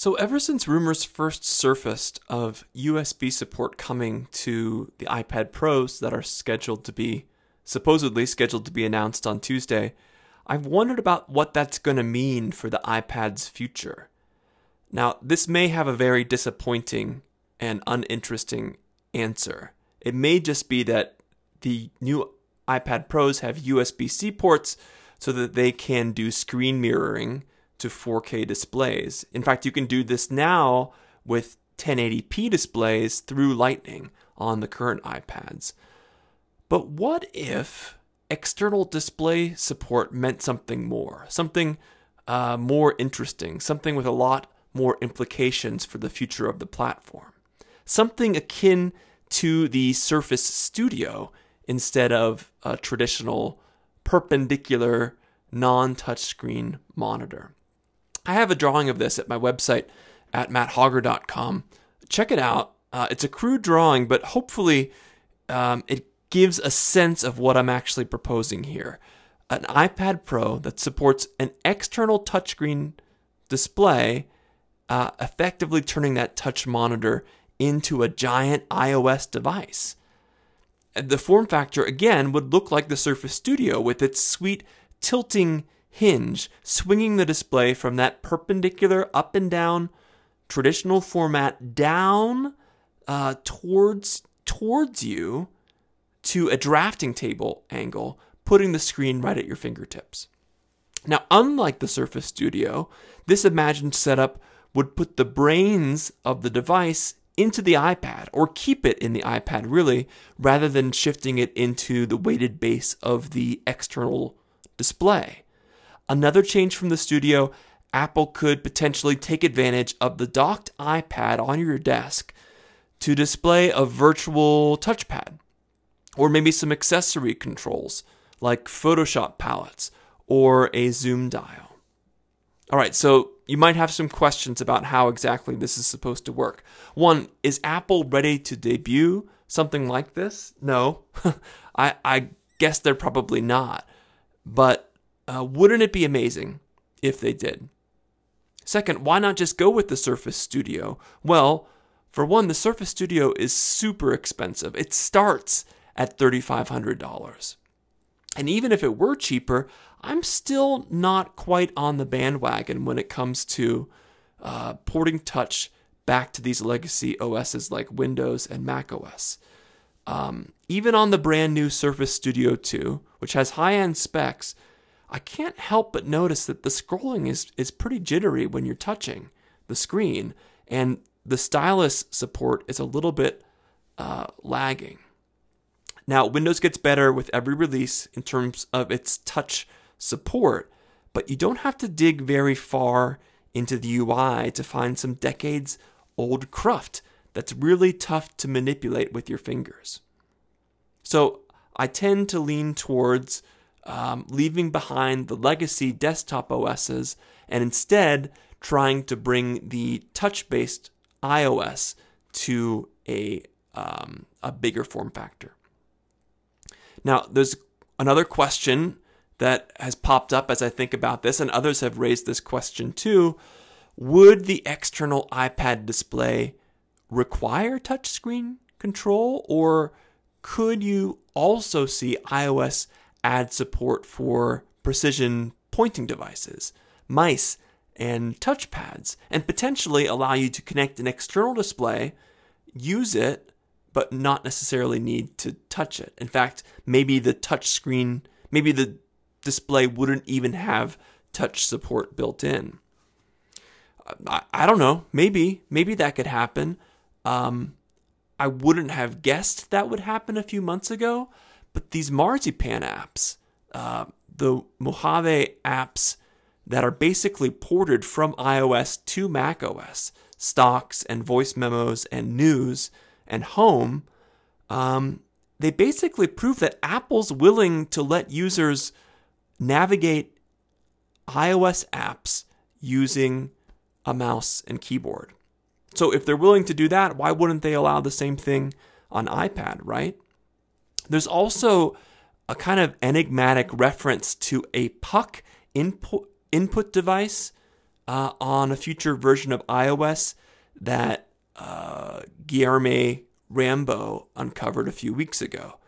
So, ever since rumors first surfaced of USB support coming to the iPad Pros that are scheduled to be, supposedly scheduled to be announced on Tuesday, I've wondered about what that's going to mean for the iPad's future. Now, this may have a very disappointing and uninteresting answer. It may just be that the new iPad Pros have USB C ports so that they can do screen mirroring to 4K displays. In fact, you can do this now with 1080p displays through Lightning on the current iPads. But what if external display support meant something more, something uh, more interesting, something with a lot more implications for the future of the platform? Something akin to the Surface Studio instead of a traditional perpendicular non touchscreen monitor. I have a drawing of this at my website at matthauger.com. Check it out. Uh, it's a crude drawing, but hopefully um, it gives a sense of what I'm actually proposing here. An iPad Pro that supports an external touchscreen display, uh, effectively turning that touch monitor into a giant iOS device. The form factor, again, would look like the Surface Studio with its sweet tilting hinge, swinging the display from that perpendicular up and down traditional format down uh, towards towards you to a drafting table angle, putting the screen right at your fingertips. Now, unlike the Surface Studio, this imagined setup would put the brains of the device into the iPad or keep it in the iPad really rather than shifting it into the weighted base of the external display. Another change from the studio Apple could potentially take advantage of the docked iPad on your desk to display a virtual touchpad, or maybe some accessory controls like Photoshop palettes or a zoom dial. All right, so you might have some questions about how exactly this is supposed to work. One, is Apple ready to debut something like this? No, I, I guess they're probably not. But uh, wouldn't it be amazing if they did? Second, why not just go with the Surface Studio? Well, for one, the Surface Studio is super expensive. It starts at $3,500. And even if it were cheaper, I'm still not quite on the bandwagon when it comes to uh, porting touch back to these legacy OSs like Windows and Mac OS. Um, even on the brand new Surface Studio 2, which has high end specs, I can't help but notice that the scrolling is, is pretty jittery when you're touching the screen, and the stylus support is a little bit uh, lagging. Now, Windows gets better with every release in terms of its touch support, but you don't have to dig very far into the UI to find some decades old cruft that's really tough to manipulate with your fingers. So I tend to lean towards um, leaving behind the legacy desktop OSs and instead trying to bring the touch based iOS to a, um, a bigger form factor. Now, there's another question that has popped up as I think about this, and others have raised this question too. Would the external iPad display require touchscreen control, or could you also see iOS add support for precision pointing devices, mice, and touchpads, and potentially allow you to connect an external display, use it, but not necessarily need to touch it. In fact, maybe the touch screen, maybe the display wouldn't even have touch support built in. I, I don't know. Maybe, maybe that could happen. Um, I wouldn't have guessed that would happen a few months ago, but these Marzipan apps, uh, the Mojave apps that are basically ported from iOS to macOS, stocks and voice memos and news and home, um, they basically prove that Apple's willing to let users navigate iOS apps using a mouse and keyboard. So if they're willing to do that, why wouldn't they allow the same thing on iPad, right? There's also a kind of enigmatic reference to a puck input input device uh, on a future version of iOS that uh, Rambo uncovered a few weeks ago.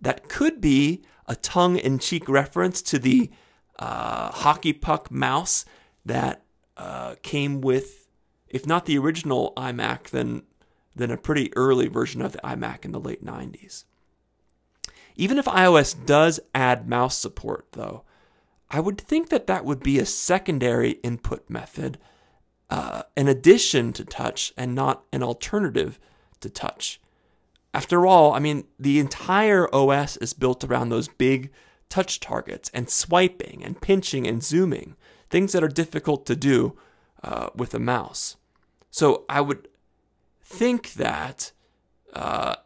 That could be a tongue in cheek reference to the uh, hockey puck mouse that uh, came with, if not the original iMac, then, then a pretty early version of the iMac in the late 90s. Even if iOS does add mouse support, though, I would think that that would be a secondary input method, uh, in addition to touch, and not an alternative to touch. After all, I mean, the entire OS is built around those big touch targets and swiping and pinching and zooming, things that are difficult to do uh, with a mouse. So I would think that uh,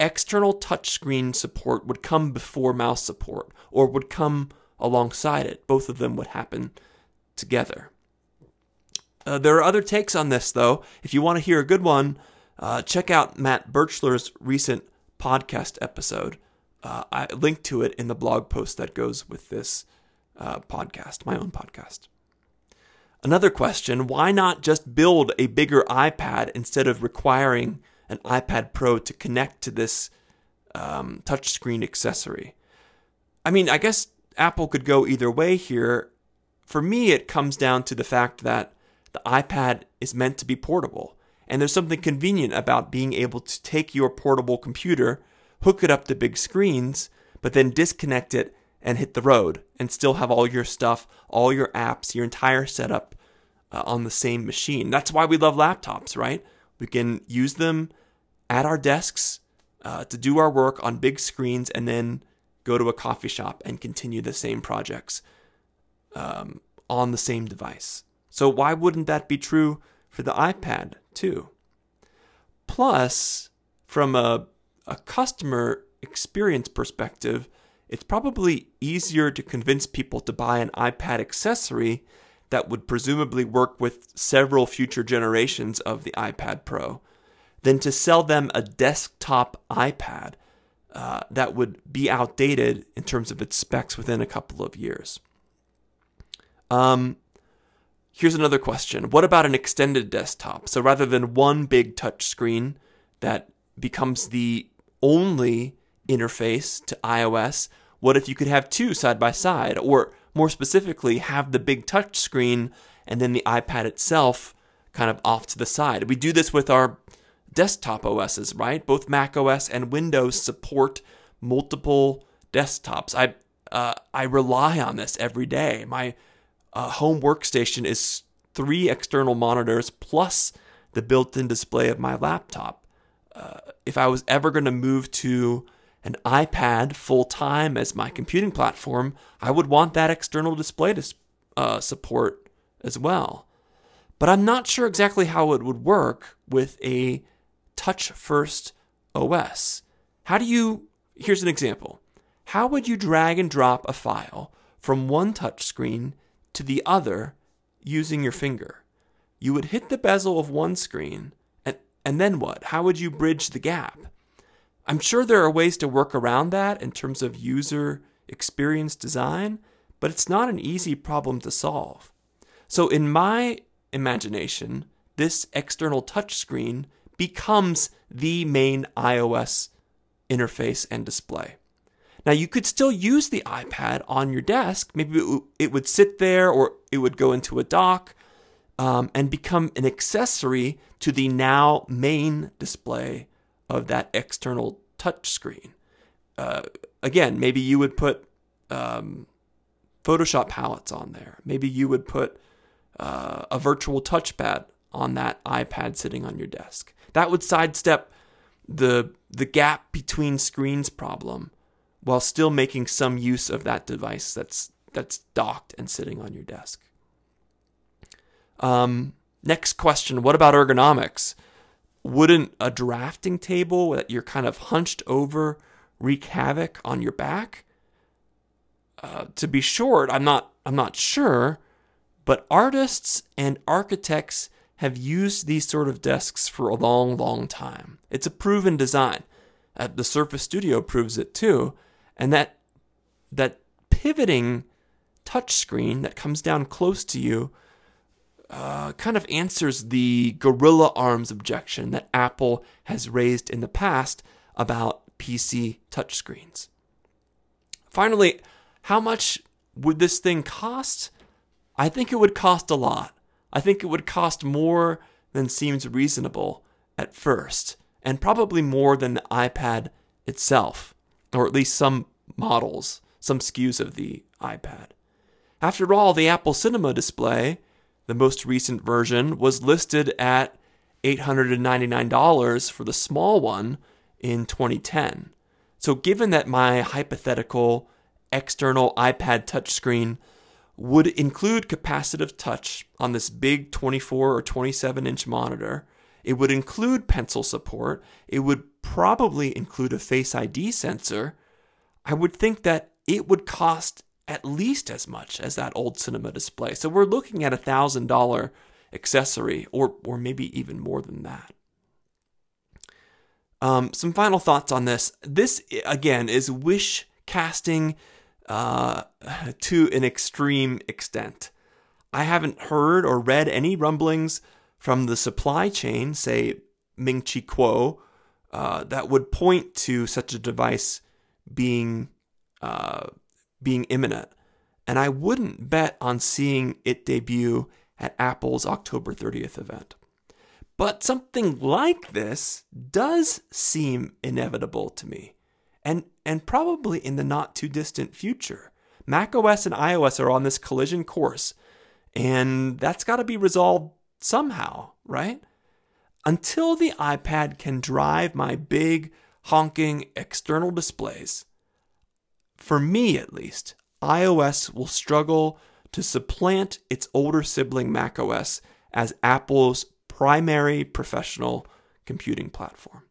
external touchscreen support would come before mouse support or would come alongside it. Both of them would happen together. Uh, there are other takes on this, though. If you want to hear a good one, uh, check out Matt Birchler's recent podcast episode. Uh, I linked to it in the blog post that goes with this uh, podcast, my own podcast. Another question why not just build a bigger iPad instead of requiring an iPad Pro to connect to this um, touchscreen accessory? I mean, I guess Apple could go either way here. For me, it comes down to the fact that the iPad is meant to be portable. And there's something convenient about being able to take your portable computer, hook it up to big screens, but then disconnect it and hit the road and still have all your stuff, all your apps, your entire setup uh, on the same machine. That's why we love laptops, right? We can use them at our desks uh, to do our work on big screens and then go to a coffee shop and continue the same projects um, on the same device. So, why wouldn't that be true for the iPad too? Plus, from a, a customer experience perspective, it's probably easier to convince people to buy an iPad accessory that would presumably work with several future generations of the iPad Pro than to sell them a desktop iPad uh, that would be outdated in terms of its specs within a couple of years. Um, here's another question What about an extended desktop? So rather than one big touch screen that becomes the only interface to iOS, what if you could have two side by side? Or more specifically, have the big touch screen and then the iPad itself kind of off to the side? We do this with our desktop OSs, right? Both Mac OS and Windows support multiple desktops. I uh, I rely on this every day. My uh, home workstation is three external monitors plus the built-in display of my laptop. Uh, if I was ever going to move to an iPad full time as my computing platform, I would want that external display to uh, support as well. But I'm not sure exactly how it would work with a touch first OS. How do you, here's an example. How would you drag and drop a file from one touchscreen to the other using your finger? You would hit the bezel of one screen, and, and then what? How would you bridge the gap? I'm sure there are ways to work around that in terms of user experience design, but it's not an easy problem to solve. So, in my imagination, this external touchscreen becomes the main iOS interface and display. Now, you could still use the iPad on your desk. Maybe it would sit there or it would go into a dock um, and become an accessory to the now main display of that external touch screen. Uh, again, maybe you would put um, Photoshop palettes on there. Maybe you would put uh, a virtual touchpad on that iPad sitting on your desk. That would sidestep the the gap between screens problem while still making some use of that device that's that's docked and sitting on your desk. Um, next question: What about ergonomics? Wouldn't a drafting table that you're kind of hunched over wreak havoc on your back? Uh, to be short, I'm not I'm not sure, but artists and architects have used these sort of desks for a long, long time. It's a proven design. Uh, the Surface Studio proves it too, and that that pivoting touchscreen that comes down close to you uh, kind of answers the gorilla arms objection that Apple has raised in the past about PC touchscreens. Finally, how much would this thing cost? I think it would cost a lot. I think it would cost more than seems reasonable at first, and probably more than the iPad itself, or at least some models, some SKUs of the iPad. After all, the Apple Cinema display, the most recent version, was listed at $899 for the small one in 2010. So, given that my hypothetical external iPad touchscreen would include capacitive touch on this big 24 or 27 inch monitor, it would include pencil support, it would probably include a Face ID sensor, I would think that it would cost at least as much as that old cinema display. So we're looking at a thousand dollar accessory, or or maybe even more than that. Um, some final thoughts on this. This again is wish casting uh, to an extreme extent. I haven't heard or read any rumblings from the supply chain, say Ming Chi Kuo, uh, that would point to such a device being uh, being imminent. And I wouldn't bet on seeing it debut at Apple's October 30th event. But something like this does seem inevitable to me, and, and probably in the not too distant future. macOS and iOS are on this collision course, and that's got to be resolved somehow, right? Until the iPad can drive my big, honking external displays, for me at least, iOS will struggle to supplant its older sibling macOS as Apple's primary professional computing platform.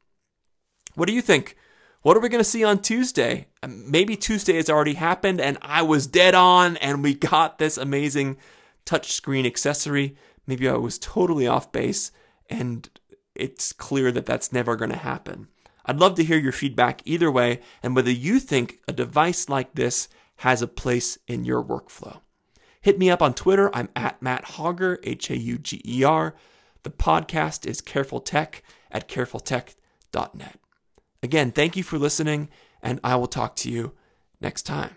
What do you think? What are we going to see on Tuesday? Um, maybe Tuesday has already happened and I was dead on and we got this amazing touchscreen accessory. Maybe I was totally off base and it's clear that that's never going to happen. I'd love to hear your feedback either way and whether you think a device like this has a place in your workflow. Hit me up on Twitter. I'm at Matt Hauger, H A U G E R. The podcast is Careful Tech at carefultech.net. Again, thank you for listening, and I will talk to you next time.